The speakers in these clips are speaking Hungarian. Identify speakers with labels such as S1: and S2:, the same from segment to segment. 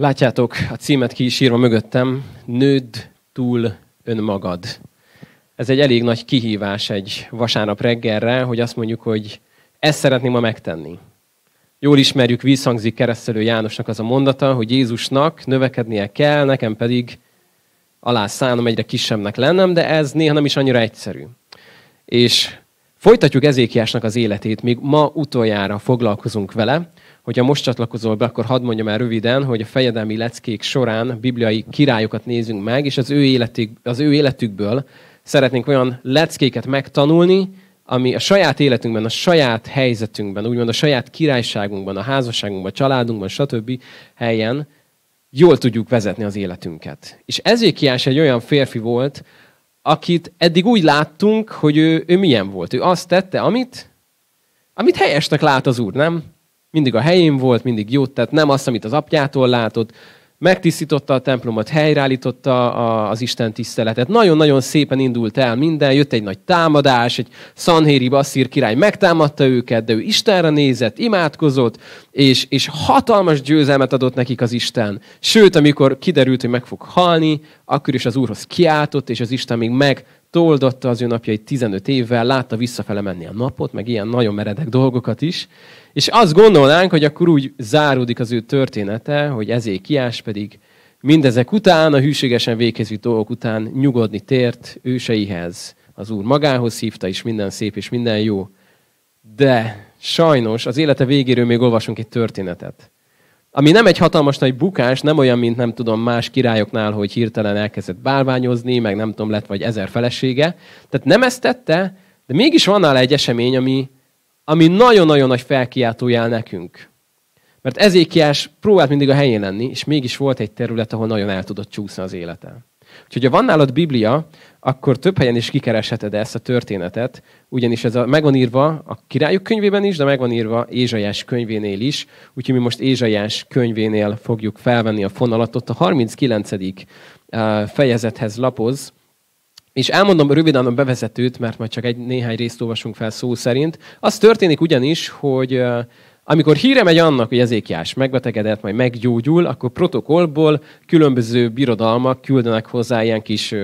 S1: Látjátok, a címet ki is írva mögöttem, nődd túl önmagad. Ez egy elég nagy kihívás egy vasárnap reggelre, hogy azt mondjuk, hogy ezt szeretném ma megtenni. Jól ismerjük, vízhangzik keresztelő Jánosnak az a mondata, hogy Jézusnak növekednie kell, nekem pedig alá szánom egyre kisebbnek lennem, de ez néha nem is annyira egyszerű. És folytatjuk Ezékiásnak az életét, még ma utoljára foglalkozunk vele, Hogyha most csatlakozol be, akkor hadd mondjam el röviden, hogy a fejedelmi leckék során bibliai királyokat nézünk meg, és az ő, életük, az ő életükből szeretnénk olyan leckéket megtanulni, ami a saját életünkben, a saját helyzetünkben, úgymond a saját királyságunkban, a házasságunkban, a családunkban, stb. helyen jól tudjuk vezetni az életünket. És Ezékiás egy olyan férfi volt, akit eddig úgy láttunk, hogy ő, ő milyen volt. Ő azt tette, amit, amit helyesnek lát az úr, nem? Mindig a helyén volt, mindig jót tett, nem azt, amit az apjától látott. Megtisztította a templomot, helyreállította az Isten tiszteletet. Nagyon-nagyon szépen indult el minden, jött egy nagy támadás, egy Szanhéri Basszír király megtámadta őket, de ő Istenre nézett, imádkozott, és, és hatalmas győzelmet adott nekik az Isten. Sőt, amikor kiderült, hogy meg fog halni, akkor is az Úrhoz kiáltott, és az Isten még meg toldotta az ő napjait 15 évvel, látta visszafele menni a napot, meg ilyen nagyon meredek dolgokat is. És azt gondolnánk, hogy akkor úgy záródik az ő története, hogy ezért kiás pedig mindezek után, a hűségesen végkező dolgok után nyugodni tért őseihez. Az Úr magához hívta, és minden szép és minden jó. De sajnos az élete végéről még olvasunk egy történetet. Ami nem egy hatalmas nagy bukás, nem olyan, mint nem tudom más királyoknál, hogy hirtelen elkezdett bálványozni, meg nem tudom, lett vagy ezer felesége. Tehát nem ezt tette, de mégis van nála egy esemény, ami, ami nagyon-nagyon nagy felkiáltójál nekünk. Mert Ezékiás próbált mindig a helyén lenni, és mégis volt egy terület, ahol nagyon el tudott csúszni az élete. Úgyhogy ha van nálad Biblia, akkor több helyen is kikeresheted ezt a történetet, ugyanis ez a, meg írva a királyok könyvében is, de meg van írva Ézsajás könyvénél is, úgyhogy mi most Ézsajás könyvénél fogjuk felvenni a fonalatot. A 39. fejezethez lapoz, és elmondom röviden a bevezetőt, mert majd csak egy néhány részt olvasunk fel szó szerint. Az történik ugyanis, hogy amikor híre megy annak, hogy Ezékiás megbetegedett, majd meggyógyul, akkor protokollból különböző birodalmak küldenek hozzá ilyen kis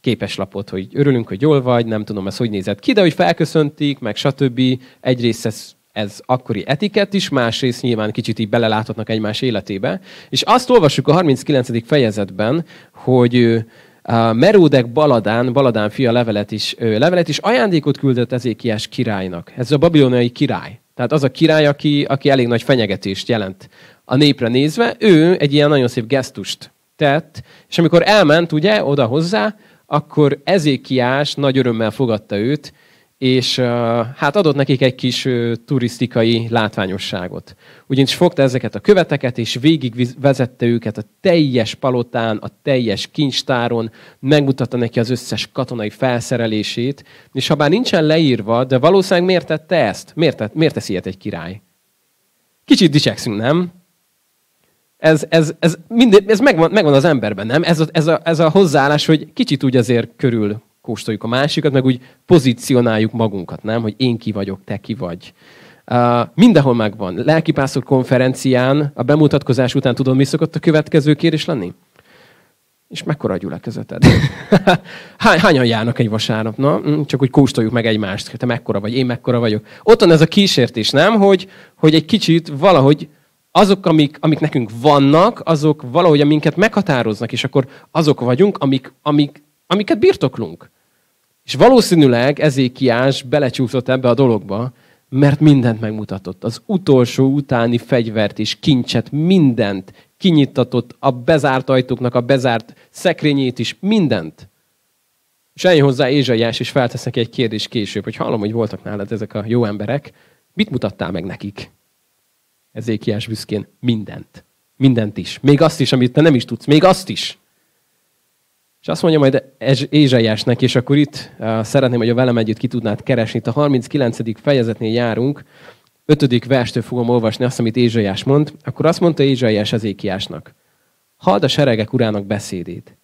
S1: képeslapot, hogy örülünk, hogy jól vagy, nem tudom, ez hogy nézett ki, de hogy felköszöntik, meg stb. Egyrészt ez, ez akkori etikett is, másrészt nyilván kicsit így beleláthatnak egymás életébe. És azt olvassuk a 39. fejezetben, hogy Meródek Baladán, Baladán fia levelet is, levelet is ajándékot küldött Ezékiás királynak. Ez a babiloniai király. Tehát az a király, aki, aki elég nagy fenyegetést jelent. A népre nézve, ő egy ilyen nagyon szép gesztust tett, és amikor elment ugye oda hozzá, akkor Ezékiás nagy örömmel fogadta őt, és hát adott nekik egy kis turisztikai látványosságot. Ugyanis fogta ezeket a követeket, és végig vezette őket a teljes palotán, a teljes kincstáron, megmutatta neki az összes katonai felszerelését, és ha bár nincsen leírva, de valószínűleg miért tette ezt? Miért, tett, miért tesz ilyet egy király? Kicsit dicsekszünk, nem? Ez, ez, ez, minden, ez megvan, megvan az emberben, nem? Ez a, ez, a, ez a hozzáállás, hogy kicsit úgy azért körül kóstoljuk a másikat, meg úgy pozícionáljuk magunkat, nem? Hogy én ki vagyok, te ki vagy. Uh, mindenhol megvan. Lelkipásztor konferencián, a bemutatkozás után tudod, mi szokott a következő kérés lenni? És mekkora a gyülekezeted? Hány, hányan járnak egy vasárnap? Na, hm, csak úgy kóstoljuk meg egymást. Te mekkora vagy, én mekkora vagyok. Ott van ez a kísértés, nem? Hogy, hogy egy kicsit valahogy azok, amik, amik nekünk vannak, azok valahogy minket meghatároznak, és akkor azok vagyunk, amik, amik, amiket birtoklunk. És valószínűleg Ezékiás belecsúszott ebbe a dologba, mert mindent megmutatott. Az utolsó utáni fegyvert és kincset, mindent kinyitatott, a bezárt ajtóknak a bezárt szekrényét is, mindent. És eljön hozzá Ézsaiás, és feltesz egy kérdés később, hogy hallom, hogy voltak nálad ezek a jó emberek, mit mutattál meg nekik? Ezékiás büszkén mindent. Mindent is. Még azt is, amit te nem is tudsz. Még azt is. És azt mondja majd Ézsaiásnak, és akkor itt szeretném, hogy a velem együtt ki tudnád keresni. Itt a 39. fejezetnél járunk, 5. verstől fogom olvasni azt, amit Ézsaiás mond. Akkor azt mondta Ézsaiás Ezékiásnak, halld a seregek urának beszédét.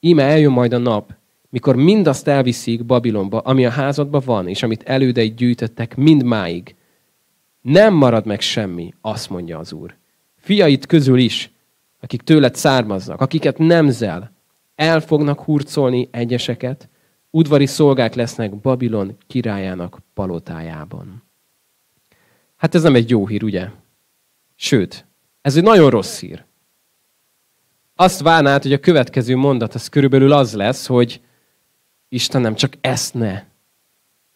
S1: Íme eljön majd a nap, mikor mindazt elviszik Babilonba, ami a házadban van, és amit elődeid gyűjtöttek mindmáig. Nem marad meg semmi, azt mondja az Úr. Fiait közül is, akik tőled származnak, akiket nemzel, el fognak hurcolni egyeseket, udvari szolgák lesznek Babilon királyának palotájában. Hát ez nem egy jó hír, ugye? Sőt, ez egy nagyon rossz hír. Azt várnád, hogy a következő mondat az körülbelül az lesz, hogy Istenem, csak ezt ne.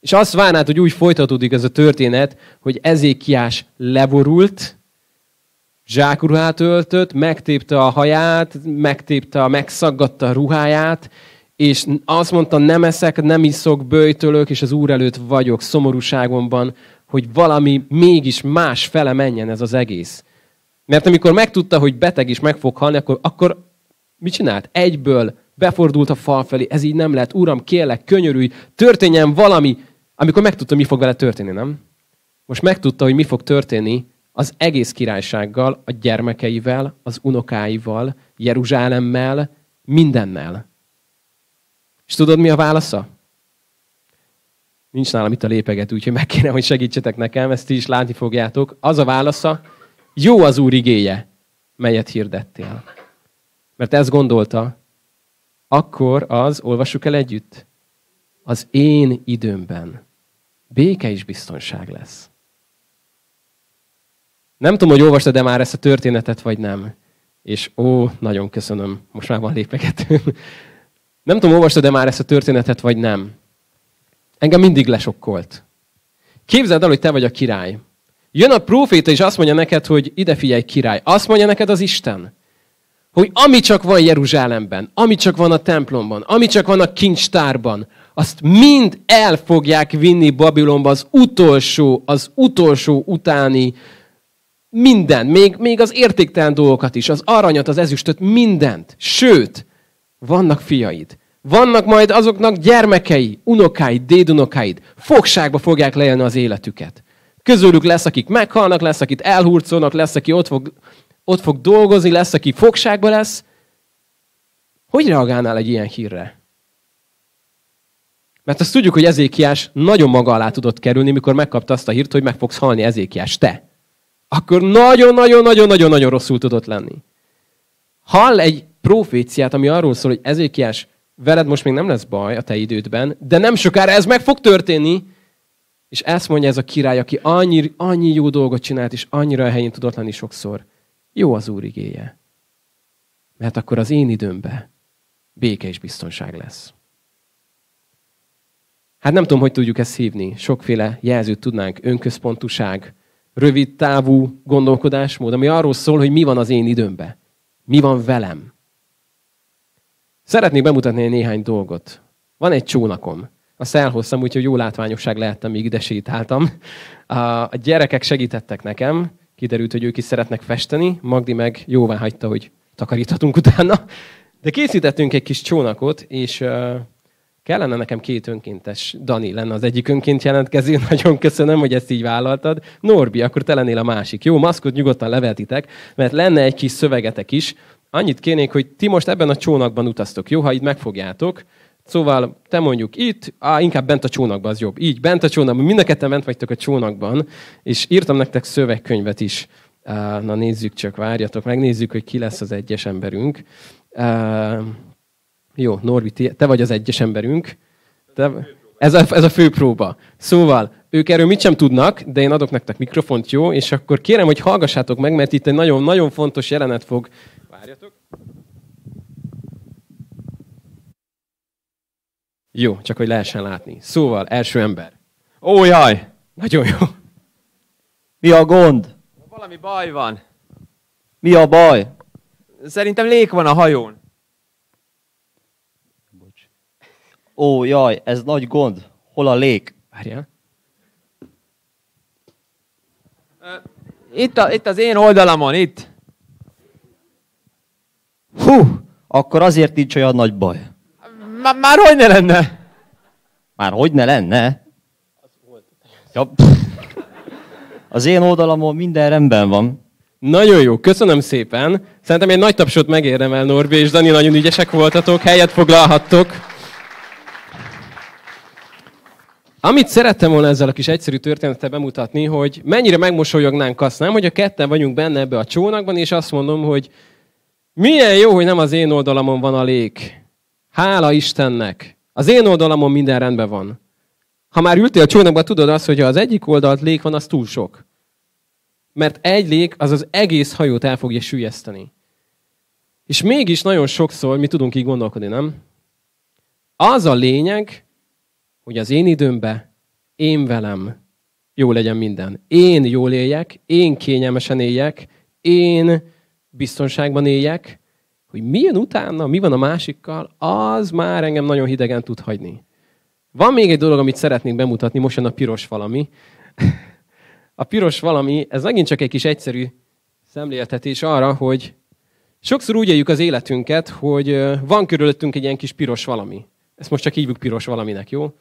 S1: És azt várnád, hogy úgy folytatódik ez a történet, hogy Ezékiás leborult, zsákruhát öltött, megtépte a haját, megtépte, megszaggatta a ruháját, és azt mondta, nem eszek, nem iszok, bőjtölök, és az Úr előtt vagyok szomorúságomban, hogy valami mégis más fele menjen ez az egész. Mert amikor megtudta, hogy beteg is meg fog halni, akkor, akkor mit csinált? Egyből befordult a fal felé, ez így nem lehet, Uram, kérlek, könyörülj, történjen valami, amikor megtudta, mi fog vele történni, nem? Most megtudta, hogy mi fog történni az egész királysággal, a gyermekeivel, az unokáival, Jeruzsálemmel, mindennel. És tudod, mi a válasza? Nincs nálam itt a lépeget, úgyhogy meg kéne, hogy segítsetek nekem, ezt ti is látni fogjátok. Az a válasza, jó az Úr igéje, melyet hirdettél. Mert ezt gondolta, akkor az, olvassuk el együtt, az én időmben béke és biztonság lesz. Nem tudom, hogy olvastad-e már ezt a történetet, vagy nem. És ó, nagyon köszönöm, most már van lépegető. Nem tudom, olvastad-e már ezt a történetet, vagy nem. Engem mindig lesokkolt. Képzeld el, hogy te vagy a király. Jön a próféta, és azt mondja neked, hogy ide figyelj, király. Azt mondja neked az Isten, hogy ami csak van Jeruzsálemben, ami csak van a templomban, ami csak van a kincstárban, azt mind el fogják vinni Babilonba az utolsó, az utolsó utáni minden, még, még az értéktelen dolgokat is, az aranyat, az ezüstöt, mindent. Sőt, vannak fiaid, vannak majd azoknak gyermekei, unokáid, dédunokáid. Fogságba fogják lejelni az életüket. Közülük lesz, akik meghalnak, lesz, akit elhurcolnak, lesz, aki ott fog, ott fog dolgozni, lesz, aki fogságba lesz. Hogy reagálnál egy ilyen hírre? Mert azt tudjuk, hogy Ezékiás nagyon maga alá tudott kerülni, mikor megkapta azt a hírt, hogy meg fogsz halni Ezékiás, te. Akkor nagyon-nagyon-nagyon-nagyon-nagyon rosszul tudott lenni. Hall egy proféciát, ami arról szól, hogy Ezékiás, veled most még nem lesz baj a te idődben, de nem sokára ez meg fog történni, és ezt mondja ez a király, aki annyi, annyi jó dolgot csinált, és annyira a helyén tudott lenni sokszor. Jó az Úr igéje. Mert akkor az én időmben béke és biztonság lesz. Hát nem tudom, hogy tudjuk ezt hívni. Sokféle jelzőt tudnánk. Önközpontúság, rövid távú gondolkodásmód, ami arról szól, hogy mi van az én időmben. Mi van velem. Szeretnék bemutatni néhány dolgot. Van egy csónakom. Azt elhoztam, úgyhogy jó látványosság lehettem, míg ide sétáltam. A gyerekek segítettek nekem, kiderült, hogy ők is szeretnek festeni, Magdi meg jóvá hagyta, hogy takaríthatunk utána. De készítettünk egy kis csónakot, és kellene nekem két önkéntes. Dani lenne az egyik önként jelentkező, nagyon köszönöm, hogy ezt így vállaltad. Norbi, akkor te lennél a másik. Jó, maszkot nyugodtan leveltitek, mert lenne egy kis szövegetek is. Annyit kénék, hogy ti most ebben a csónakban utaztok, jó? Ha itt megfogjátok, Szóval te mondjuk itt, á, inkább bent a csónakban az jobb. Így, bent a csónakban, mind a ketten bent vagytok a csónakban, és írtam nektek szövegkönyvet is. Na nézzük csak, várjatok, megnézzük, hogy ki lesz az egyes emberünk. Jó, Norvi, te vagy az egyes emberünk. Te, ez, a, ez a fő próba. Szóval, ők erről mit sem tudnak, de én adok nektek mikrofont, jó? És akkor kérem, hogy hallgassátok meg, mert itt egy nagyon-nagyon fontos jelenet fog... Várjatok. Jó, csak hogy lehessen látni. Szóval, első ember.
S2: Ó, jaj!
S1: Nagyon jó.
S3: Mi a gond?
S2: Valami baj van.
S3: Mi a baj?
S2: Szerintem lék van a hajón.
S3: Ó, jaj, ez nagy gond. Hol a lék?
S1: Várjál.
S2: Itt, a, itt az én oldalamon, itt.
S3: Hú, akkor azért nincs olyan nagy baj.
S2: M- már hogy ne lenne?
S3: Már hogy ne lenne? Ja, az én oldalamon minden rendben van.
S1: Nagyon jó, köszönöm szépen. Szerintem egy nagy tapsot megérdemel Norbi és Dani, nagyon ügyesek voltatok, helyet foglalhattok. Amit szerettem volna ezzel a kis egyszerű történettel bemutatni, hogy mennyire megmosolyognánk azt, nem, hogy a ketten vagyunk benne ebbe a csónakban, és azt mondom, hogy Milyen jó, hogy nem az én oldalamon van a lék. Hála Istennek. Az én oldalamon minden rendben van. Ha már ültél a csónakban, tudod azt, hogy ha az egyik oldalt lék van, az túl sok. Mert egy lék az az egész hajót el fogja sülyeszteni. És mégis nagyon sokszor mi tudunk így gondolkodni, nem? Az a lényeg, hogy az én időmben, én velem jó legyen minden. Én jól éljek, én kényelmesen éljek, én biztonságban éljek, hogy milyen utána, mi van a másikkal, az már engem nagyon hidegen tud hagyni. Van még egy dolog, amit szeretnénk bemutatni, most jön a piros valami. A piros valami, ez megint csak egy kis egyszerű szemléltetés arra, hogy sokszor úgy éljük az életünket, hogy van körülöttünk egy ilyen kis piros valami. Ezt most csak hívjuk piros valaminek, jó?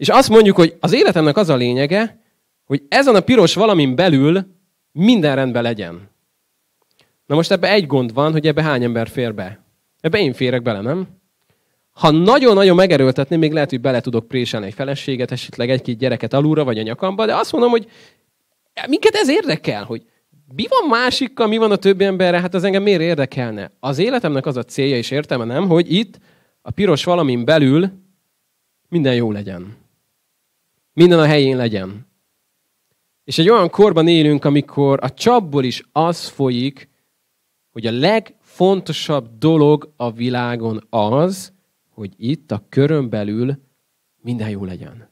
S1: És azt mondjuk, hogy az életemnek az a lényege, hogy ezen a piros valamin belül minden rendben legyen. Na most ebbe egy gond van, hogy ebbe hány ember fér be. Ebbe én férek bele, nem? Ha nagyon-nagyon megerőltetni, még lehet, hogy bele tudok préselni egy feleséget, esetleg egy-két gyereket alulra, vagy a nyakamba, de azt mondom, hogy minket ez érdekel, hogy mi van másikkal, mi van a többi emberre, hát az engem miért érdekelne? Az életemnek az a célja és értelme nem, hogy itt a piros valamin belül minden jó legyen. Minden a helyén legyen. És egy olyan korban élünk, amikor a csapból is az folyik, hogy a legfontosabb dolog a világon az, hogy itt a körön belül minden jó legyen.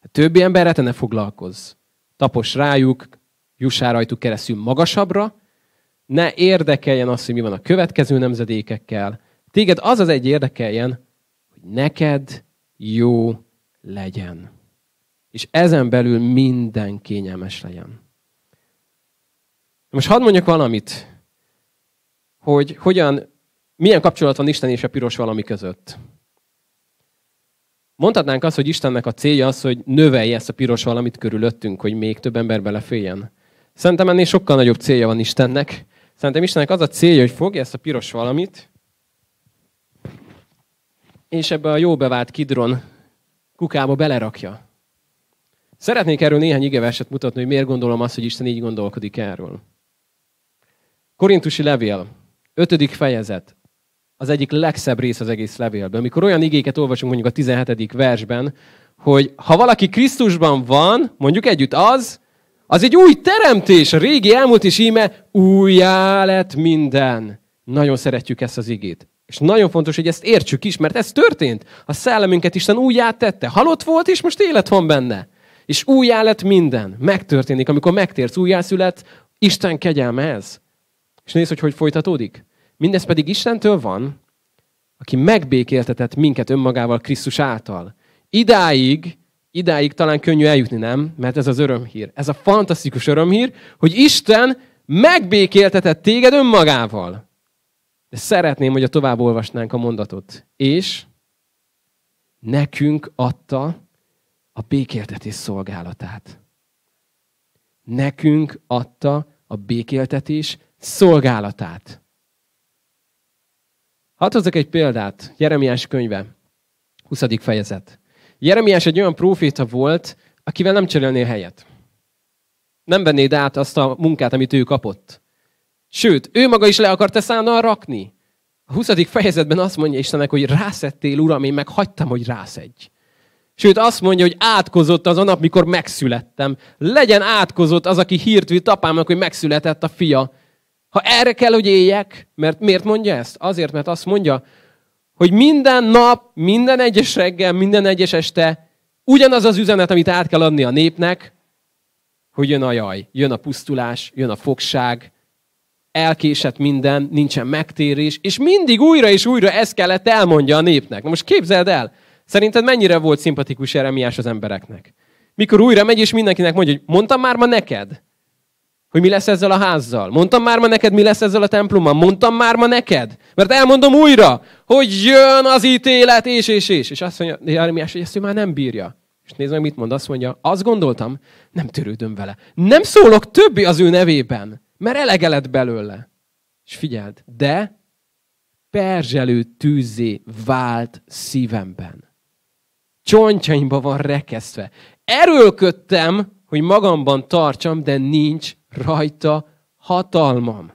S1: A többi emberre te ne foglalkozz. Tapos rájuk, jussál rajtuk keresztül magasabbra, ne érdekeljen az, hogy mi van a következő nemzedékekkel. Téged az az egy érdekeljen, hogy neked jó legyen. És ezen belül minden kényelmes legyen. Most hadd mondjak valamit, hogy hogyan, milyen kapcsolat van Isten és a piros valami között. Mondhatnánk azt, hogy Istennek a célja az, hogy növelje ezt a piros valamit körülöttünk, hogy még több ember beleféljen. Szerintem ennél sokkal nagyobb célja van Istennek. Szerintem Istennek az a célja, hogy fogja ezt a piros valamit, és ebbe a jó bevált kidron kukába belerakja. Szeretnék erről néhány igeverset mutatni, hogy miért gondolom azt, hogy Isten így gondolkodik erről. Korintusi levél, ötödik fejezet, az egyik legszebb rész az egész levélben. Amikor olyan igéket olvasunk mondjuk a 17. versben, hogy ha valaki Krisztusban van, mondjuk együtt az, az egy új teremtés, a régi elmúlt is íme újjá lett minden. Nagyon szeretjük ezt az igét. És nagyon fontos, hogy ezt értsük is, mert ez történt. A szellemünket Isten újjá tette. Halott volt, és most élet van benne. És újjá lett minden. Megtörténik, amikor megtérsz, újjászület, Isten kegyelme ez. És nézd, hogy hogy folytatódik. Mindez pedig Istentől van, aki megbékéltetett minket önmagával Krisztus által. Idáig, idáig talán könnyű eljutni, nem? Mert ez az örömhír. Ez a fantasztikus örömhír, hogy Isten megbékéltetett téged önmagával. De szeretném, hogy a tovább olvasnánk a mondatot. És nekünk adta a békéltetés szolgálatát. Nekünk adta a békéltetés szolgálatát. Hadd hozzak egy példát. Jeremiás könyve, 20. fejezet. Jeremiás egy olyan próféta volt, akivel nem cserélnél helyet. Nem vennéd át azt a munkát, amit ő kapott. Sőt, ő maga is le akart szállna rakni. A 20. fejezetben azt mondja Istennek, hogy rászettél, Uram, én meg hagytam, hogy rászedj. Sőt, azt mondja, hogy átkozott az a nap, mikor megszülettem. Legyen átkozott az, aki hírt vitt apámnak, hogy megszületett a fia. Ha erre kell, hogy éljek, mert miért mondja ezt? Azért, mert azt mondja, hogy minden nap, minden egyes reggel, minden egyes este ugyanaz az üzenet, amit át kell adni a népnek, hogy jön a jaj, jön a pusztulás, jön a fogság, elkésett minden, nincsen megtérés, és mindig újra és újra ezt kellett elmondja a népnek. Na most képzeld el, szerinted mennyire volt szimpatikus Jeremiás az embereknek? Mikor újra megy, és mindenkinek mondja, hogy mondtam már ma neked? hogy mi lesz ezzel a házzal. Mondtam már ma neked, mi lesz ezzel a templommal. Mondtam már ma neked. Mert elmondom újra, hogy jön az ítélet, és, és, és. És azt mondja Jeremiás, hogy ezt ő már nem bírja. És nézd meg, mit mond. Azt mondja, azt gondoltam, nem törődöm vele. Nem szólok többi az ő nevében, mert elege lett belőle. És figyeld, de perzselő tűzé vált szívemben. Csontjaimba van rekesztve. Erőlködtem, hogy magamban tartsam, de nincs rajta hatalmam.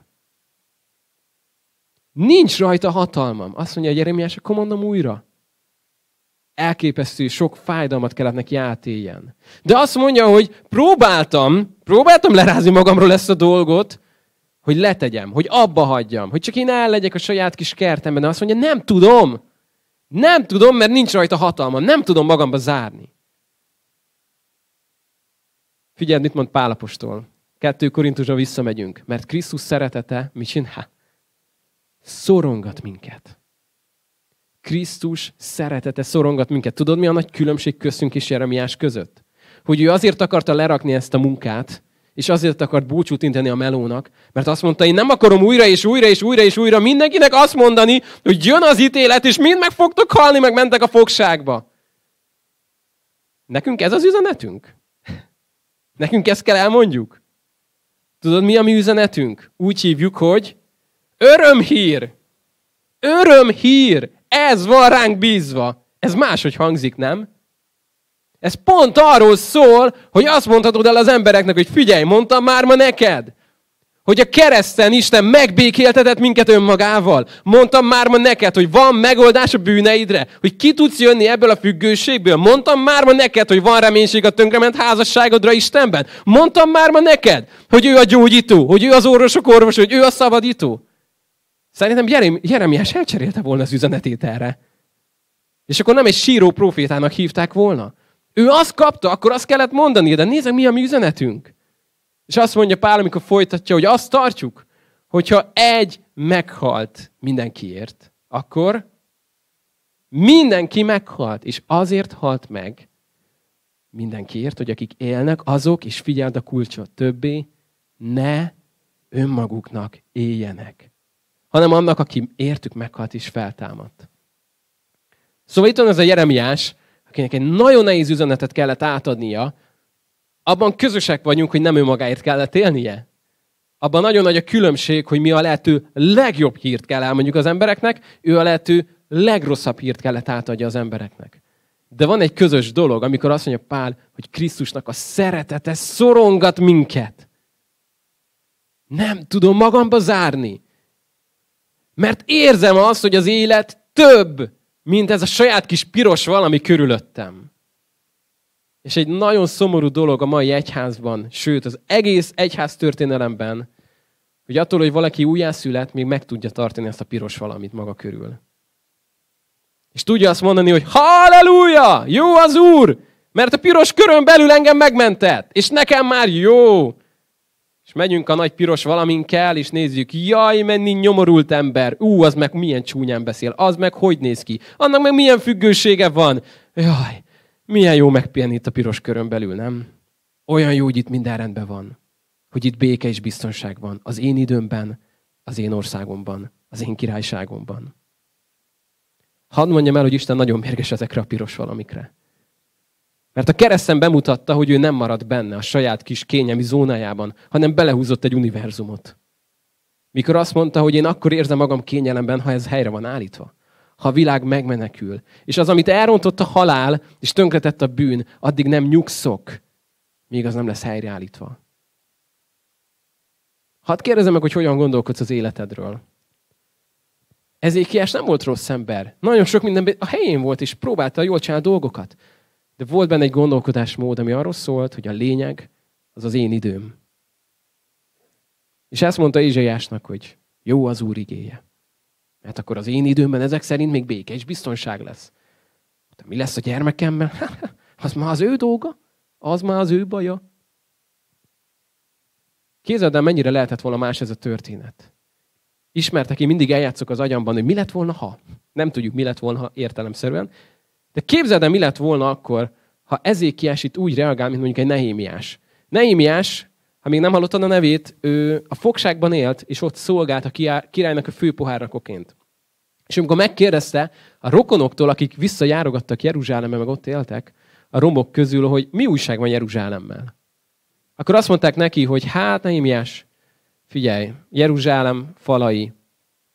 S1: Nincs rajta hatalmam. Azt mondja Jeremiás, akkor mondom újra. Elképesztő, sok fájdalmat kellett neki átéljen. De azt mondja, hogy próbáltam, próbáltam lerázni magamról ezt a dolgot, hogy letegyem, hogy abba hagyjam, hogy csak én el legyek a saját kis kertemben. De azt mondja, nem tudom. Nem tudom, mert nincs rajta hatalmam. Nem tudom magamba zárni. Figyeld, mit mond Pálapostól. Kettő Korintusra visszamegyünk. Mert Krisztus szeretete, mit csinál? Szorongat minket. Krisztus szeretete szorongat minket. Tudod, mi a nagy különbség köztünk és Jeremiás között? Hogy ő azért akarta lerakni ezt a munkát, és azért akart búcsút inteni a melónak, mert azt mondta, én nem akarom újra és újra és újra és újra mindenkinek azt mondani, hogy jön az ítélet, és mind meg fogtok halni, meg mentek a fogságba. Nekünk ez az üzenetünk? Nekünk ezt kell elmondjuk? Tudod, mi a mi üzenetünk? Úgy hívjuk, hogy örömhír. Örömhír. Ez van ránk bízva. Ez máshogy hangzik, nem? Ez pont arról szól, hogy azt mondhatod el az embereknek, hogy figyelj, mondtam már ma neked, hogy a kereszten Isten megbékéltetett minket önmagával. Mondtam már ma neked, hogy van megoldás a bűneidre, hogy ki tudsz jönni ebből a függőségből. Mondtam már ma neked, hogy van reménység a tönkrement házasságodra Istenben. Mondtam már ma neked, hogy ő a gyógyító, hogy ő az orvosok orvos, hogy ő a szabadító. Szerintem Jerem, Jeremiás elcserélte volna az üzenetét erre. És akkor nem egy síró profétának hívták volna. Ő azt kapta, akkor azt kellett mondani, de nézzük, mi a mi üzenetünk. És azt mondja Pál, amikor folytatja, hogy azt tartjuk, hogyha egy meghalt mindenkiért, akkor mindenki meghalt, és azért halt meg mindenkiért, hogy akik élnek, azok, és figyeld a kulcsot, többé ne önmaguknak éljenek, hanem annak, aki értük meghalt és feltámadt. Szóval itt van ez a Jeremiás, akinek egy nagyon nehéz üzenetet kellett átadnia, abban közösek vagyunk, hogy nem ő magáért kellett élnie. Abban nagyon nagy a különbség, hogy mi a lehető legjobb hírt kell elmondjuk az embereknek, ő a lehető legrosszabb hírt kellett átadja az embereknek. De van egy közös dolog, amikor azt mondja Pál, hogy Krisztusnak a szeretete szorongat minket. Nem tudom magamba zárni. Mert érzem azt, hogy az élet több, mint ez a saját kis piros valami körülöttem. És egy nagyon szomorú dolog a mai egyházban, sőt az egész egyház történelemben, hogy attól, hogy valaki újjászület, még meg tudja tartani ezt a piros valamit maga körül. És tudja azt mondani, hogy halleluja, jó az Úr, mert a piros körön belül engem megmentett, és nekem már jó. És megyünk a nagy piros valaminkkel, és nézzük, jaj, menni nyomorult ember, ú, az meg milyen csúnyán beszél, az meg hogy néz ki, annak meg milyen függősége van. Jaj, milyen jó megpihenni itt a piros körön belül, nem? Olyan jó, hogy itt minden rendben van. Hogy itt béke és biztonság van. Az én időmben, az én országomban, az én királyságomban. Hadd mondjam el, hogy Isten nagyon mérges ezekre a piros valamikre. Mert a kereszten bemutatta, hogy ő nem maradt benne a saját kis kényelmi zónájában, hanem belehúzott egy univerzumot. Mikor azt mondta, hogy én akkor érzem magam kényelemben, ha ez helyre van állítva ha a világ megmenekül. És az, amit elrontott a halál, és tönkretett a bűn, addig nem nyugszok, míg az nem lesz helyreállítva. Hadd kérdezem meg, hogy hogyan gondolkodsz az életedről. Ezékiás nem volt rossz ember. Nagyon sok minden a helyén volt, és próbálta jól csinálni dolgokat. De volt benne egy gondolkodásmód, ami arról szólt, hogy a lényeg az az én időm. És ezt mondta Ézsaiásnak, hogy jó az Úr igéje. Mert akkor az én időmben ezek szerint még béke és biztonság lesz. De mi lesz a gyermekemmel? az már az ő dolga? Az már az ő baja? Képzeld el, mennyire lehetett volna más ez a történet. Ismertek, én mindig eljátszok az agyamban, hogy mi lett volna, ha. Nem tudjuk, mi lett volna, ha értelemszerűen. De képzeld el, mi lett volna akkor, ha Ezékiás itt úgy reagál, mint mondjuk egy Nehémiás. Nehémiás ha még nem hallottad a nevét, ő a fogságban élt, és ott szolgált a királynak a főpohárrakoként. És amikor megkérdezte a rokonoktól, akik visszajárogattak Jeruzsálembe, meg ott éltek, a romok közül, hogy mi újság van Jeruzsálemmel. Akkor azt mondták neki, hogy hát, Nehémiás, figyelj, Jeruzsálem falai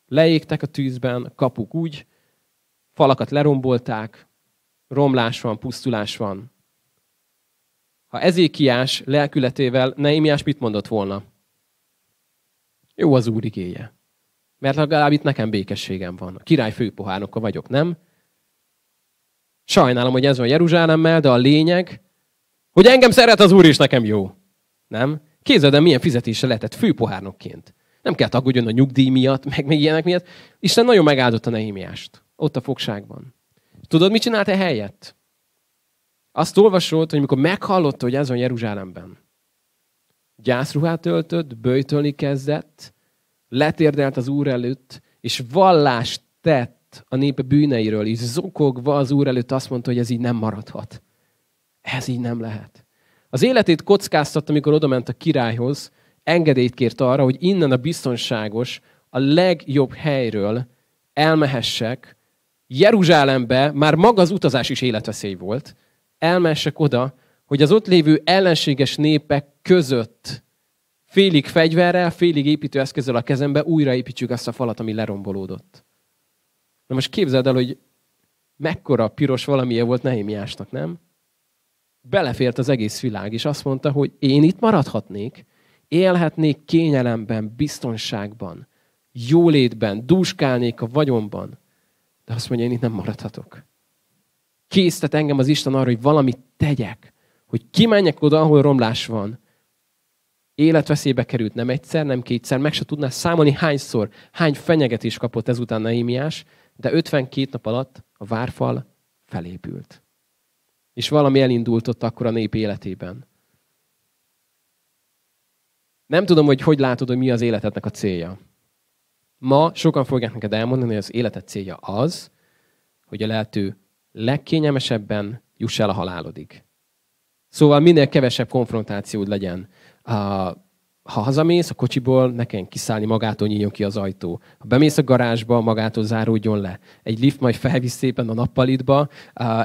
S1: leégtek a tűzben, kapuk úgy, falakat lerombolták, romlás van, pusztulás van. Ha Ezékiás lelkületével Neémiás mit mondott volna? Jó az Úr igéje. Mert legalább itt nekem békességem van. A király főpohárnoka vagyok, nem? Sajnálom, hogy ez van Jeruzsálemmel, de a lényeg, hogy engem szeret az Úr, és nekem jó. Nem? Képzeld el, milyen fizetése lehetett főpohárnokként. Nem kell aggódjon a nyugdíj miatt, meg még ilyenek miatt. Isten nagyon megáldotta Nehemiást. Ott a fogságban. Tudod, mit csinált e helyett? Azt olvasott, hogy mikor meghallotta, hogy ez van Jeruzsálemben, gyászruhát öltött, böjtölni kezdett, letérdelt az Úr előtt, és vallást tett a népe bűneiről, és zokogva az Úr előtt azt mondta, hogy ez így nem maradhat. Ez így nem lehet. Az életét kockáztatta, amikor odament a királyhoz, engedélyt kért arra, hogy innen a biztonságos, a legjobb helyről elmehessek Jeruzsálembe, már maga az utazás is életveszély volt, elmehessek oda, hogy az ott lévő ellenséges népek között félig fegyverrel, félig építőeszközzel a kezembe újraépítsük azt a falat, ami lerombolódott. Na most képzeld el, hogy mekkora piros valamilyen volt Nehémiásnak, nem? Belefért az egész világ, és azt mondta, hogy én itt maradhatnék, élhetnék kényelemben, biztonságban, jólétben, dúskálnék a vagyonban, de azt mondja, én itt nem maradhatok. Késztet engem az Isten arra, hogy valamit tegyek, hogy kimenjek oda, ahol romlás van. Életveszélybe került nem egyszer, nem kétszer, meg se tudná számolni hányszor, hány fenyegetés kapott ezután Nehémiás, de 52 nap alatt a várfal felépült. És valami elindult ott akkor a nép életében. Nem tudom, hogy hogy látod, hogy mi az életednek a célja. Ma sokan fogják neked elmondani, hogy az életed célja az, hogy a lehető legkényelmesebben juss el a halálodig. Szóval minél kevesebb konfrontációd legyen. Ha hazamész a kocsiból, nekem kiszállni magától nyíljon ki az ajtó. Ha bemész a garázsba, magától záródjon le. Egy lift majd felvisz szépen a nappalitba,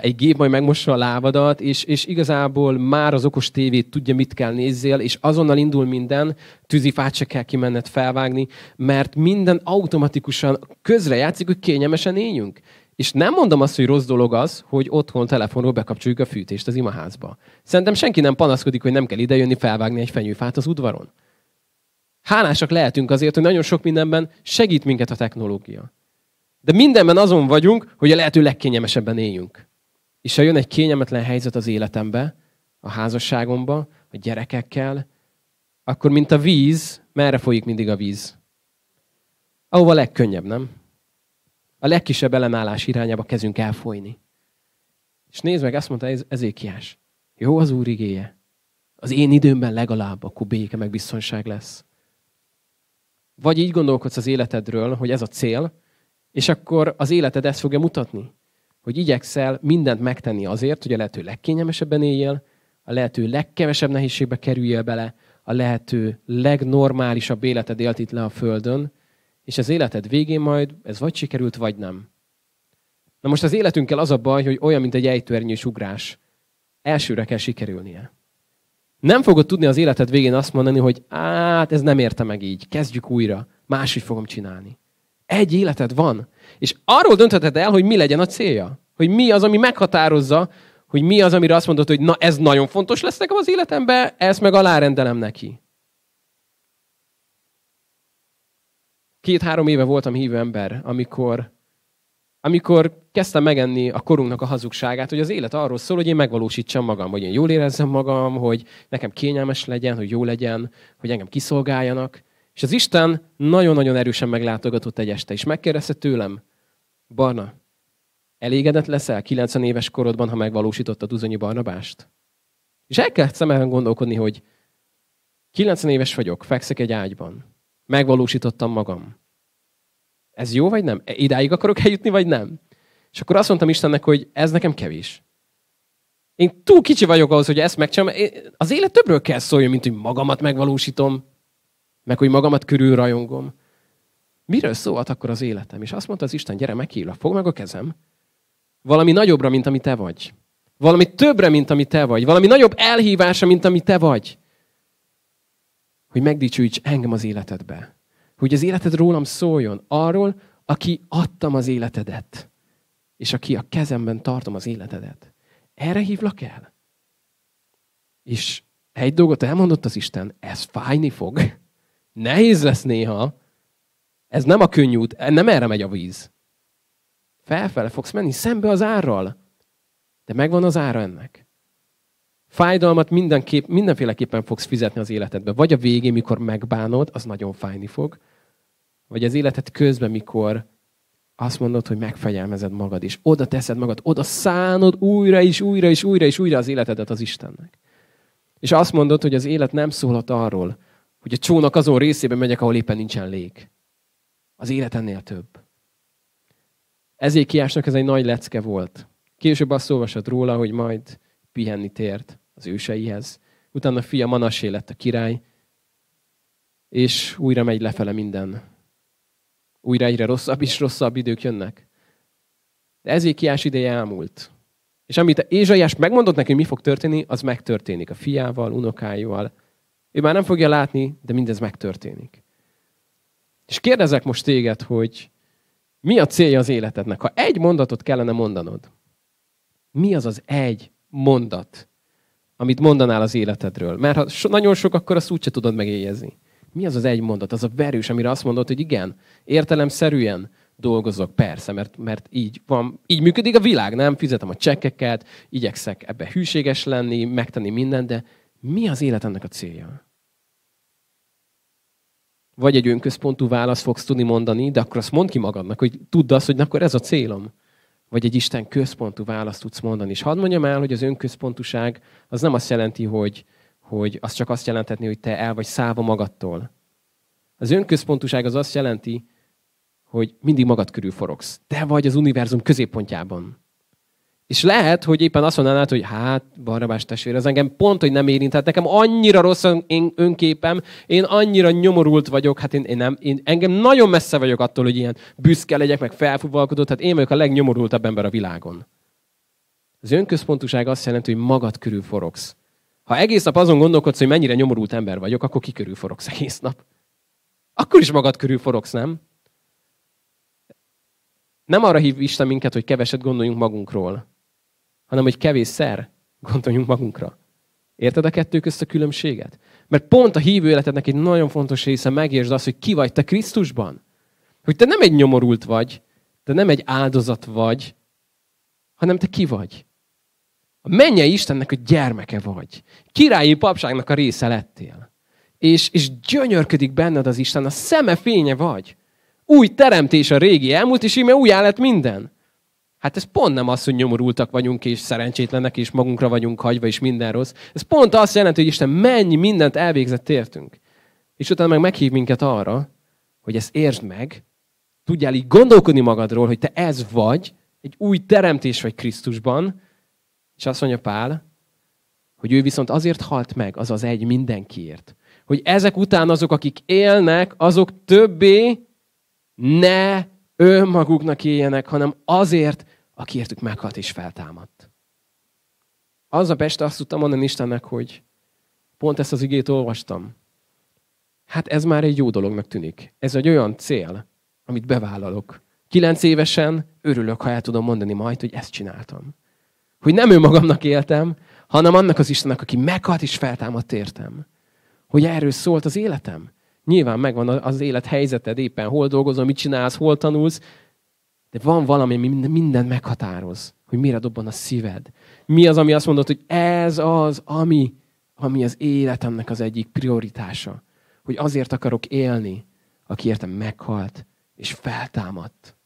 S1: egy gép majd megmossa a lábadat, és, és igazából már az okos tévét tudja, mit kell nézzél, és azonnal indul minden, tűzifát se kell kimenned felvágni, mert minden automatikusan közre játszik, hogy kényelmesen éljünk. És nem mondom azt, hogy rossz dolog az, hogy otthon telefonról bekapcsoljuk a fűtést az imaházba. Szerintem senki nem panaszkodik, hogy nem kell idejönni felvágni egy fenyőfát az udvaron. Hálásak lehetünk azért, hogy nagyon sok mindenben segít minket a technológia. De mindenben azon vagyunk, hogy a lehető legkényelmesebben éljünk. És ha jön egy kényelmetlen helyzet az életembe, a házasságomba, a gyerekekkel, akkor mint a víz, merre folyik mindig a víz? Ahova legkönnyebb, nem? A legkisebb ellenállás irányába kezdünk elfolyni. És nézd meg, ezt mondta Ezékiás. Jó az Úr igéje. Az én időmben legalább akkor béke meg biztonság lesz. Vagy így gondolkodsz az életedről, hogy ez a cél, és akkor az életed ezt fogja mutatni. Hogy igyekszel mindent megtenni azért, hogy a lehető legkényelmesebben éljél, a lehető legkevesebb nehézségbe kerüljél bele, a lehető legnormálisabb életed élt itt le a Földön, és az életed végén majd ez vagy sikerült, vagy nem. Na most az életünkkel az a baj, hogy olyan, mint egy ejtőernyős ugrás. Elsőre kell sikerülnie. Nem fogod tudni az életed végén azt mondani, hogy hát ez nem érte meg így, kezdjük újra, máshogy fogom csinálni. Egy életed van. És arról döntheted el, hogy mi legyen a célja. Hogy mi az, ami meghatározza, hogy mi az, amire azt mondod, hogy na ez nagyon fontos lesz nekem az életemben, ezt meg alárendelem neki. Két-három éve voltam hívő ember, amikor amikor kezdtem megenni a korunknak a hazugságát, hogy az élet arról szól, hogy én megvalósítsam magam, hogy én jól érezzem magam, hogy nekem kényelmes legyen, hogy jó legyen, hogy engem kiszolgáljanak. És az Isten nagyon-nagyon erősen meglátogatott egy este, és megkérdezte tőlem, Barna, elégedett leszel 90 éves korodban, ha megvalósítottad Uzonyi Barnabást? És el kellett szemben gondolkodni, hogy 90 éves vagyok, fekszek egy ágyban. Megvalósítottam magam ez jó vagy nem? Idáig akarok eljutni, vagy nem? És akkor azt mondtam Istennek, hogy ez nekem kevés. Én túl kicsi vagyok ahhoz, hogy ezt megcsinálom. Az élet többről kell szóljon, mint hogy magamat megvalósítom, meg hogy magamat körül rajongom. Miről szólhat akkor az életem? És azt mondta az Isten, gyere, meghívlak, fogd meg a kezem. Valami nagyobbra, mint ami te vagy. Valami többre, mint ami te vagy. Valami nagyobb elhívása, mint ami te vagy. Hogy megdicsülj engem az életedbe hogy az életed rólam szóljon, arról, aki adtam az életedet, és aki a kezemben tartom az életedet. Erre hívlak el. És egy dolgot elmondott az Isten, ez fájni fog. Nehéz lesz néha. Ez nem a könnyű út, nem erre megy a víz. Felfele fogsz menni, szembe az árral. De megvan az ára ennek. Fájdalmat mindenképp, mindenféleképpen fogsz fizetni az életedbe. Vagy a végén, mikor megbánod, az nagyon fájni fog. Vagy az életed közben, mikor azt mondod, hogy megfegyelmezed magad, és oda teszed magad, oda szánod újra és újra és újra és újra az életedet az Istennek. És azt mondod, hogy az élet nem szólhat arról, hogy a csónak azon részében megyek, ahol éppen nincsen lég. Az élet ennél több. Ezékiásnak ez egy nagy lecke volt. Később azt olvasott róla, hogy majd pihenni tért az őseihez. Utána fia Manassé lett a király, és újra megy lefele minden. Újra egyre rosszabb és rosszabb idők jönnek. De Ezékiás ideje elmúlt. És amit Ézsaiás megmondott neki, mi fog történni, az megtörténik a fiával, unokáival. Ő már nem fogja látni, de mindez megtörténik. És kérdezek most téged, hogy mi a célja az életednek? Ha egy mondatot kellene mondanod, mi az az egy mondat, amit mondanál az életedről? Mert ha nagyon sok, akkor azt úgyse tudod megélyezni. Mi az az egy mondat, az a verős, amire azt mondod, hogy igen, értelemszerűen dolgozok, persze, mert, mert így, van, így működik a világ, nem? Fizetem a csekkeket, igyekszek ebbe hűséges lenni, megtenni mindent, de mi az élet ennek a célja? Vagy egy önközpontú választ fogsz tudni mondani, de akkor azt mondd ki magadnak, hogy tudd azt, hogy akkor ez a célom. Vagy egy Isten központú választ tudsz mondani. És hadd mondjam el, hogy az önközpontúság az nem azt jelenti, hogy, hogy az csak azt jelenthetni, hogy te el vagy szállva magadtól. Az önközpontúság az azt jelenti, hogy mindig magad körül forogsz. Te vagy az univerzum középpontjában. És lehet, hogy éppen azt mondanád, hogy hát, Barnabás testvér, ez engem pont, hogy nem érint. Hát nekem annyira rossz én önképem, én annyira nyomorult vagyok, hát én, én nem, én, engem nagyon messze vagyok attól, hogy ilyen büszke legyek, meg felfúvalkodott, hát én vagyok a legnyomorultabb ember a világon. Az önközpontúság azt jelenti, hogy magad körül forogsz. Ha egész nap azon gondolkodsz, hogy mennyire nyomorult ember vagyok, akkor ki körül forogsz egész nap. Akkor is magad körül forogsz, nem? Nem arra hív Isten minket, hogy keveset gondoljunk magunkról, hanem hogy kevésszer gondoljunk magunkra. Érted a kettő közt a különbséget? Mert pont a hívő életednek egy nagyon fontos része megértsd azt, hogy ki vagy te Krisztusban. Hogy te nem egy nyomorult vagy, te nem egy áldozat vagy, hanem te ki vagy. A mennyei Istennek a gyermeke vagy. Királyi papságnak a része lettél. És, és gyönyörködik benned az Isten, a szeme fénye vagy. Új teremtés a régi elmúlt, és íme új lett minden. Hát ez pont nem az, hogy nyomorultak vagyunk, és szerencsétlenek, és magunkra vagyunk hagyva, és minden rossz. Ez pont azt jelenti, hogy Isten mennyi mindent elvégzett értünk. És utána meg meghív minket arra, hogy ezt értsd meg, tudjál így gondolkodni magadról, hogy te ez vagy, egy új teremtés vagy Krisztusban, és azt mondja Pál, hogy ő viszont azért halt meg, az az egy mindenkiért. Hogy ezek után azok, akik élnek, azok többé ne önmaguknak éljenek, hanem azért, aki értük meghalt és feltámadt. Az a este azt tudtam mondani Istennek, hogy pont ezt az igét olvastam. Hát ez már egy jó dolognak tűnik. Ez egy olyan cél, amit bevállalok. Kilenc évesen örülök, ha el tudom mondani majd, hogy ezt csináltam. Hogy nem önmagamnak éltem, hanem annak az Istennek, aki meghalt és feltámadt értem. Hogy erről szólt az életem. Nyilván megvan az élet helyzeted, éppen hol dolgozol, mit csinálsz, hol tanulsz, de van valami, ami minden meghatároz, hogy mire dobban a szíved. Mi az, ami azt mondod, hogy ez az, ami, ami az életemnek az egyik prioritása. Hogy azért akarok élni, aki értem meghalt és feltámadt.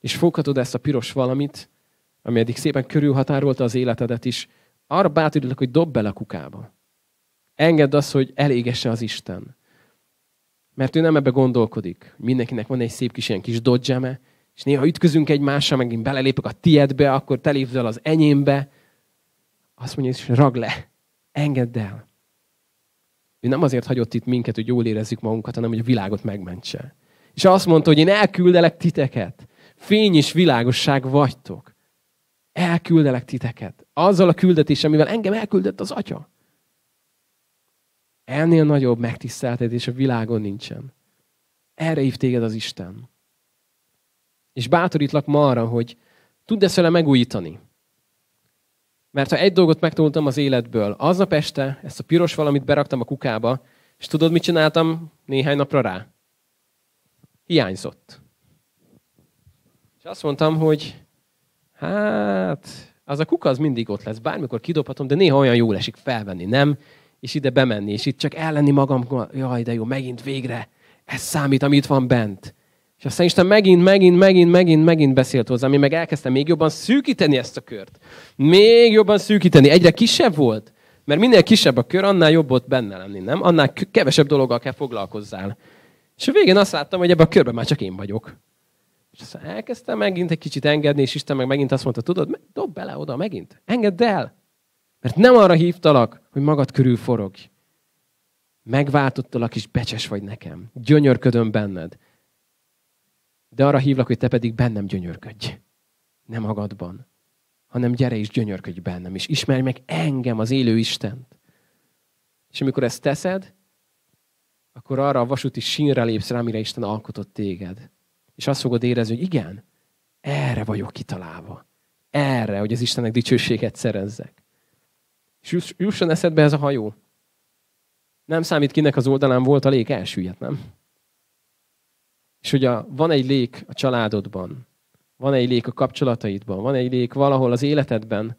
S1: És foghatod ezt a piros valamit, ami eddig szépen körülhatárolta az életedet is, arra bátorítlak, hogy dob bele a kukába. Engedd azt, hogy elégesse az Isten. Mert ő nem ebbe gondolkodik. Mindenkinek van egy szép kis ilyen kis dodge és néha ütközünk egymással, megint belelépek a tiedbe, akkor te el az enyémbe. Azt mondja, hogy rag le, engedd el. Ő nem azért hagyott itt minket, hogy jól érezzük magunkat, hanem hogy a világot megmentse. És azt mondta, hogy én elküldelek titeket. Fény és világosság vagytok. Elküldelek titeket. Azzal a küldetéssel, amivel engem elküldött az Atya. Ennél nagyobb megtiszteltetés a világon nincsen. Erre hív téged az Isten. És bátorítlak ma arra, hogy tudd ezt vele megújítani. Mert ha egy dolgot megtanultam az életből, aznap este ezt a piros valamit beraktam a kukába, és tudod, mit csináltam néhány napra rá? hiányzott. És azt mondtam, hogy hát, az a kuka az mindig ott lesz, bármikor kidobhatom, de néha olyan jól esik felvenni, nem? És ide bemenni, és itt csak ellenni magam, jaj, de jó, megint végre, ez számít, amit van bent. És aztán Isten megint, megint, megint, megint, megint beszélt hozzám, én meg elkezdtem még jobban szűkíteni ezt a kört. Még jobban szűkíteni. Egyre kisebb volt. Mert minél kisebb a kör, annál jobb ott benne lenni, nem? Annál kevesebb dologgal kell foglalkozzál. És a végén azt láttam, hogy ebben a körben már csak én vagyok. És aztán elkezdtem megint egy kicsit engedni, és Isten meg megint azt mondta, tudod, dob bele oda megint. Engedd el. Mert nem arra hívtalak, hogy magad körül forogj. Megváltottalak, és becses vagy nekem. Gyönyörködöm benned. De arra hívlak, hogy te pedig bennem gyönyörködj. Nem magadban. Hanem gyere és gyönyörködj bennem, és ismerj meg engem, az élő Istent. És amikor ezt teszed, akkor arra a vasúti sínre lépsz rá, amire Isten alkotott téged. És azt fogod érezni, hogy igen, erre vagyok kitalálva. Erre, hogy az Istennek dicsőséget szerezzek. És jusson eszedbe ez a hajó. Nem számít, kinek az oldalán volt a lég, elsüllyedt, nem? És hogy a, van egy lék a családodban, van egy lék a kapcsolataidban, van egy lék valahol az életedben,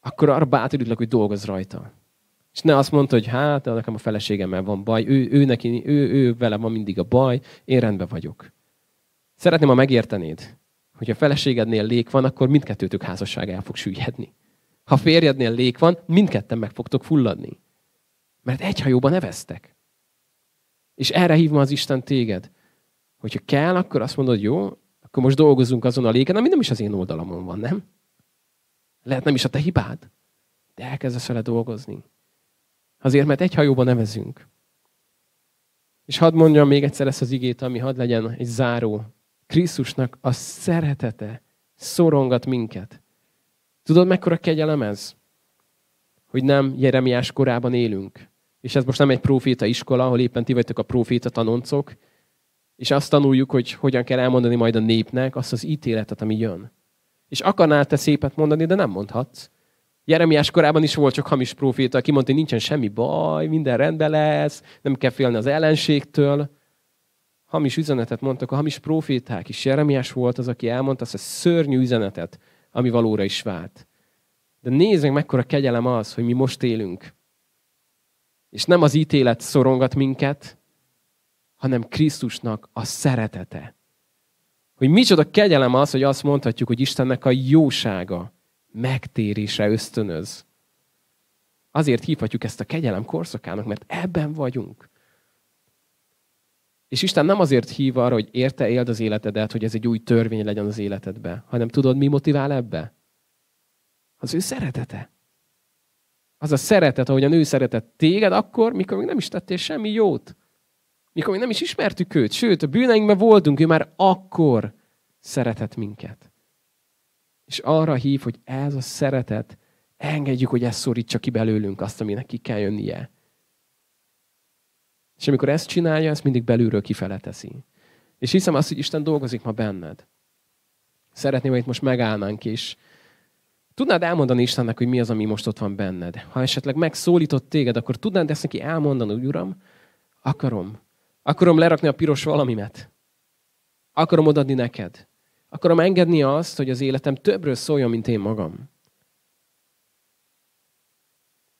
S1: akkor arra bátorítlak, hogy dolgozz rajta. És ne azt mondta, hogy hát, nekem a feleségemmel van baj, ő, ő, neki, ő, ő vele van mindig a baj, én rendben vagyok. Szeretném, ha megértenéd, hogy a feleségednél lék van, akkor mindkettőtök házasság el fog süllyedni. Ha férjednél lék van, mindketten meg fogtok fulladni. Mert egy hajóban neveztek. És erre hív ma az Isten téged. Hogyha kell, akkor azt mondod, jó, akkor most dolgozunk azon a léken, ami nem is az én oldalamon van, nem? Lehet nem is a te hibád, de elkezdesz vele dolgozni. Azért, mert egy hajóban nevezünk. És hadd mondjam még egyszer ezt az igét, ami hadd legyen egy záró. Krisztusnak a szeretete szorongat minket. Tudod, mekkora kegyelem ez? Hogy nem Jeremiás korában élünk. És ez most nem egy proféta iskola, ahol éppen ti vagytok a proféta tanoncok, és azt tanuljuk, hogy hogyan kell elmondani majd a népnek azt az ítéletet, ami jön. És akarnál te szépet mondani, de nem mondhatsz. Jeremiás korában is volt csak hamis proféta, aki mondta, hogy nincsen semmi baj, minden rendben lesz, nem kell félni az ellenségtől. Hamis üzenetet mondtak a hamis proféták is. Jeremiás volt az, aki elmondta azt a szörnyű üzenetet, ami valóra is vált. De nézd meg, mekkora kegyelem az, hogy mi most élünk. És nem az ítélet szorongat minket, hanem Krisztusnak a szeretete. Hogy micsoda kegyelem az, hogy azt mondhatjuk, hogy Istennek a jósága megtérésre ösztönöz. Azért hívhatjuk ezt a kegyelem korszakának, mert ebben vagyunk. És Isten nem azért hív arra, hogy érte éld az életedet, hogy ez egy új törvény legyen az életedbe, hanem tudod, mi motivál ebbe? Az ő szeretete. Az a szeretet, ahogyan ő szeretett téged akkor, mikor még nem is tettél semmi jót. Mikor még nem is ismertük őt. Sőt, a bűneinkben voltunk, ő már akkor szeretett minket. És arra hív, hogy ez a szeretet, engedjük, hogy ez szorítsa ki belőlünk azt, aminek ki kell jönnie. És amikor ezt csinálja, ezt mindig belülről kifele teszi. És hiszem azt, hogy Isten dolgozik ma benned. Szeretném, hogy itt most megállnánk, és tudnád elmondani Istennek, hogy mi az, ami most ott van benned. Ha esetleg megszólított téged, akkor tudnád ezt neki elmondani, hogy Uram, akarom. Akarom lerakni a piros valamimet. Akarom odadni neked. Akarom engedni azt, hogy az életem többről szóljon, mint én magam.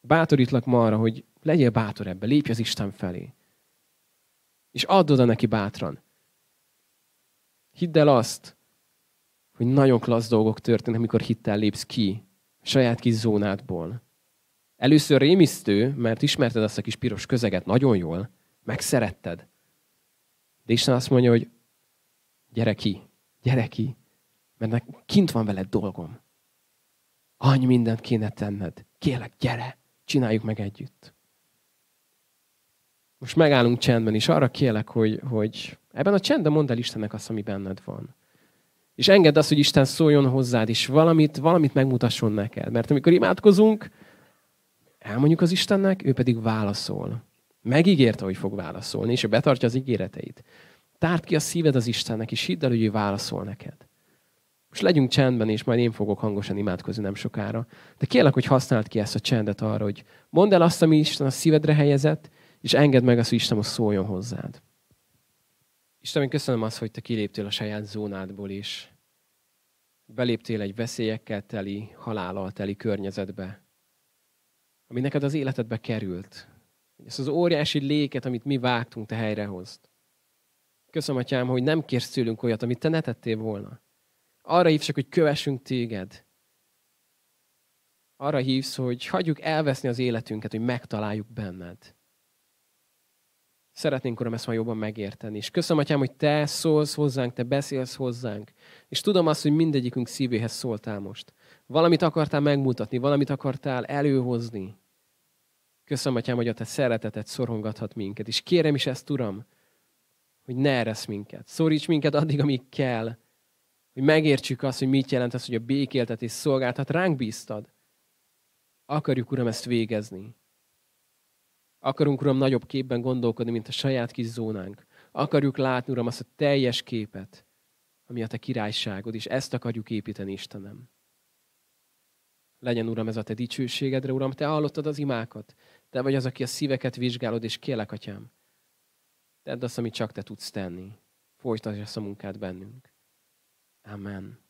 S1: Bátorítlak ma arra, hogy legyél bátor ebbe, lépj az Isten felé. És add oda neki bátran. Hidd el azt, hogy nagyon klassz dolgok történnek, amikor hittel lépsz ki a saját kis zónádból. Először rémisztő, mert ismerted azt a kis piros közeget nagyon jól, megszeretted. De Isten azt mondja, hogy gyere ki, gyere ki, mert kint van veled dolgom. Annyi mindent kéne tenned. Kérlek, gyere, csináljuk meg együtt. Most megállunk csendben, és arra kérlek, hogy, hogy ebben a csendben mondd el Istennek azt, ami benned van. És engedd azt, hogy Isten szóljon hozzád, és valamit, valamit megmutasson neked. Mert amikor imádkozunk, elmondjuk az Istennek, ő pedig válaszol. Megígérte, hogy fog válaszolni, és ő betartja az ígéreteit. Tárd ki a szíved az Istennek, és hidd el, hogy ő válaszol neked. Most legyünk csendben, és majd én fogok hangosan imádkozni nem sokára. De kérlek, hogy használd ki ezt a csendet arra, hogy mondd el azt, ami Isten a szívedre helyezett, és engedd meg azt, hogy Isten most szóljon hozzád. Istenem, köszönöm azt, hogy te kiléptél a saját zónádból is. Beléptél egy veszélyekkel teli, halállal teli környezetbe, ami neked az életedbe került. Ezt az óriási léket, amit mi vágtunk, te helyrehozt. Köszönöm, Atyám, hogy nem kérsz tőlünk olyat, amit te ne tettél volna. Arra hívsz hogy kövessünk téged. Arra hívsz, hogy hagyjuk elveszni az életünket, hogy megtaláljuk benned. Szeretnénk, Uram, ezt már jobban megérteni. És köszönöm, Atyám, hogy Te szólsz hozzánk, Te beszélsz hozzánk. És tudom azt, hogy mindegyikünk szívéhez szóltál most. Valamit akartál megmutatni, valamit akartál előhozni. Köszönöm, Atyám, hogy a Te szeretetet szorongathat minket. És kérem is ezt, Uram, hogy ne eresz minket. Szoríts minket addig, amíg kell. Hogy megértsük azt, hogy mit jelent az, hogy a békéltetés szolgáltat. Ránk bíztad. Akarjuk, Uram, ezt végezni. Akarunk, Uram, nagyobb képben gondolkodni, mint a saját kis zónánk. Akarjuk látni, Uram, azt a teljes képet, ami a Te királyságod, és ezt akarjuk építeni, Istenem. Legyen, Uram, ez a Te dicsőségedre, Uram, Te hallottad az imákat. Te vagy az, aki a szíveket vizsgálod, és kélek, Atyám. Tedd azt, amit csak Te tudsz tenni. Folytasd ezt a munkát bennünk. Amen.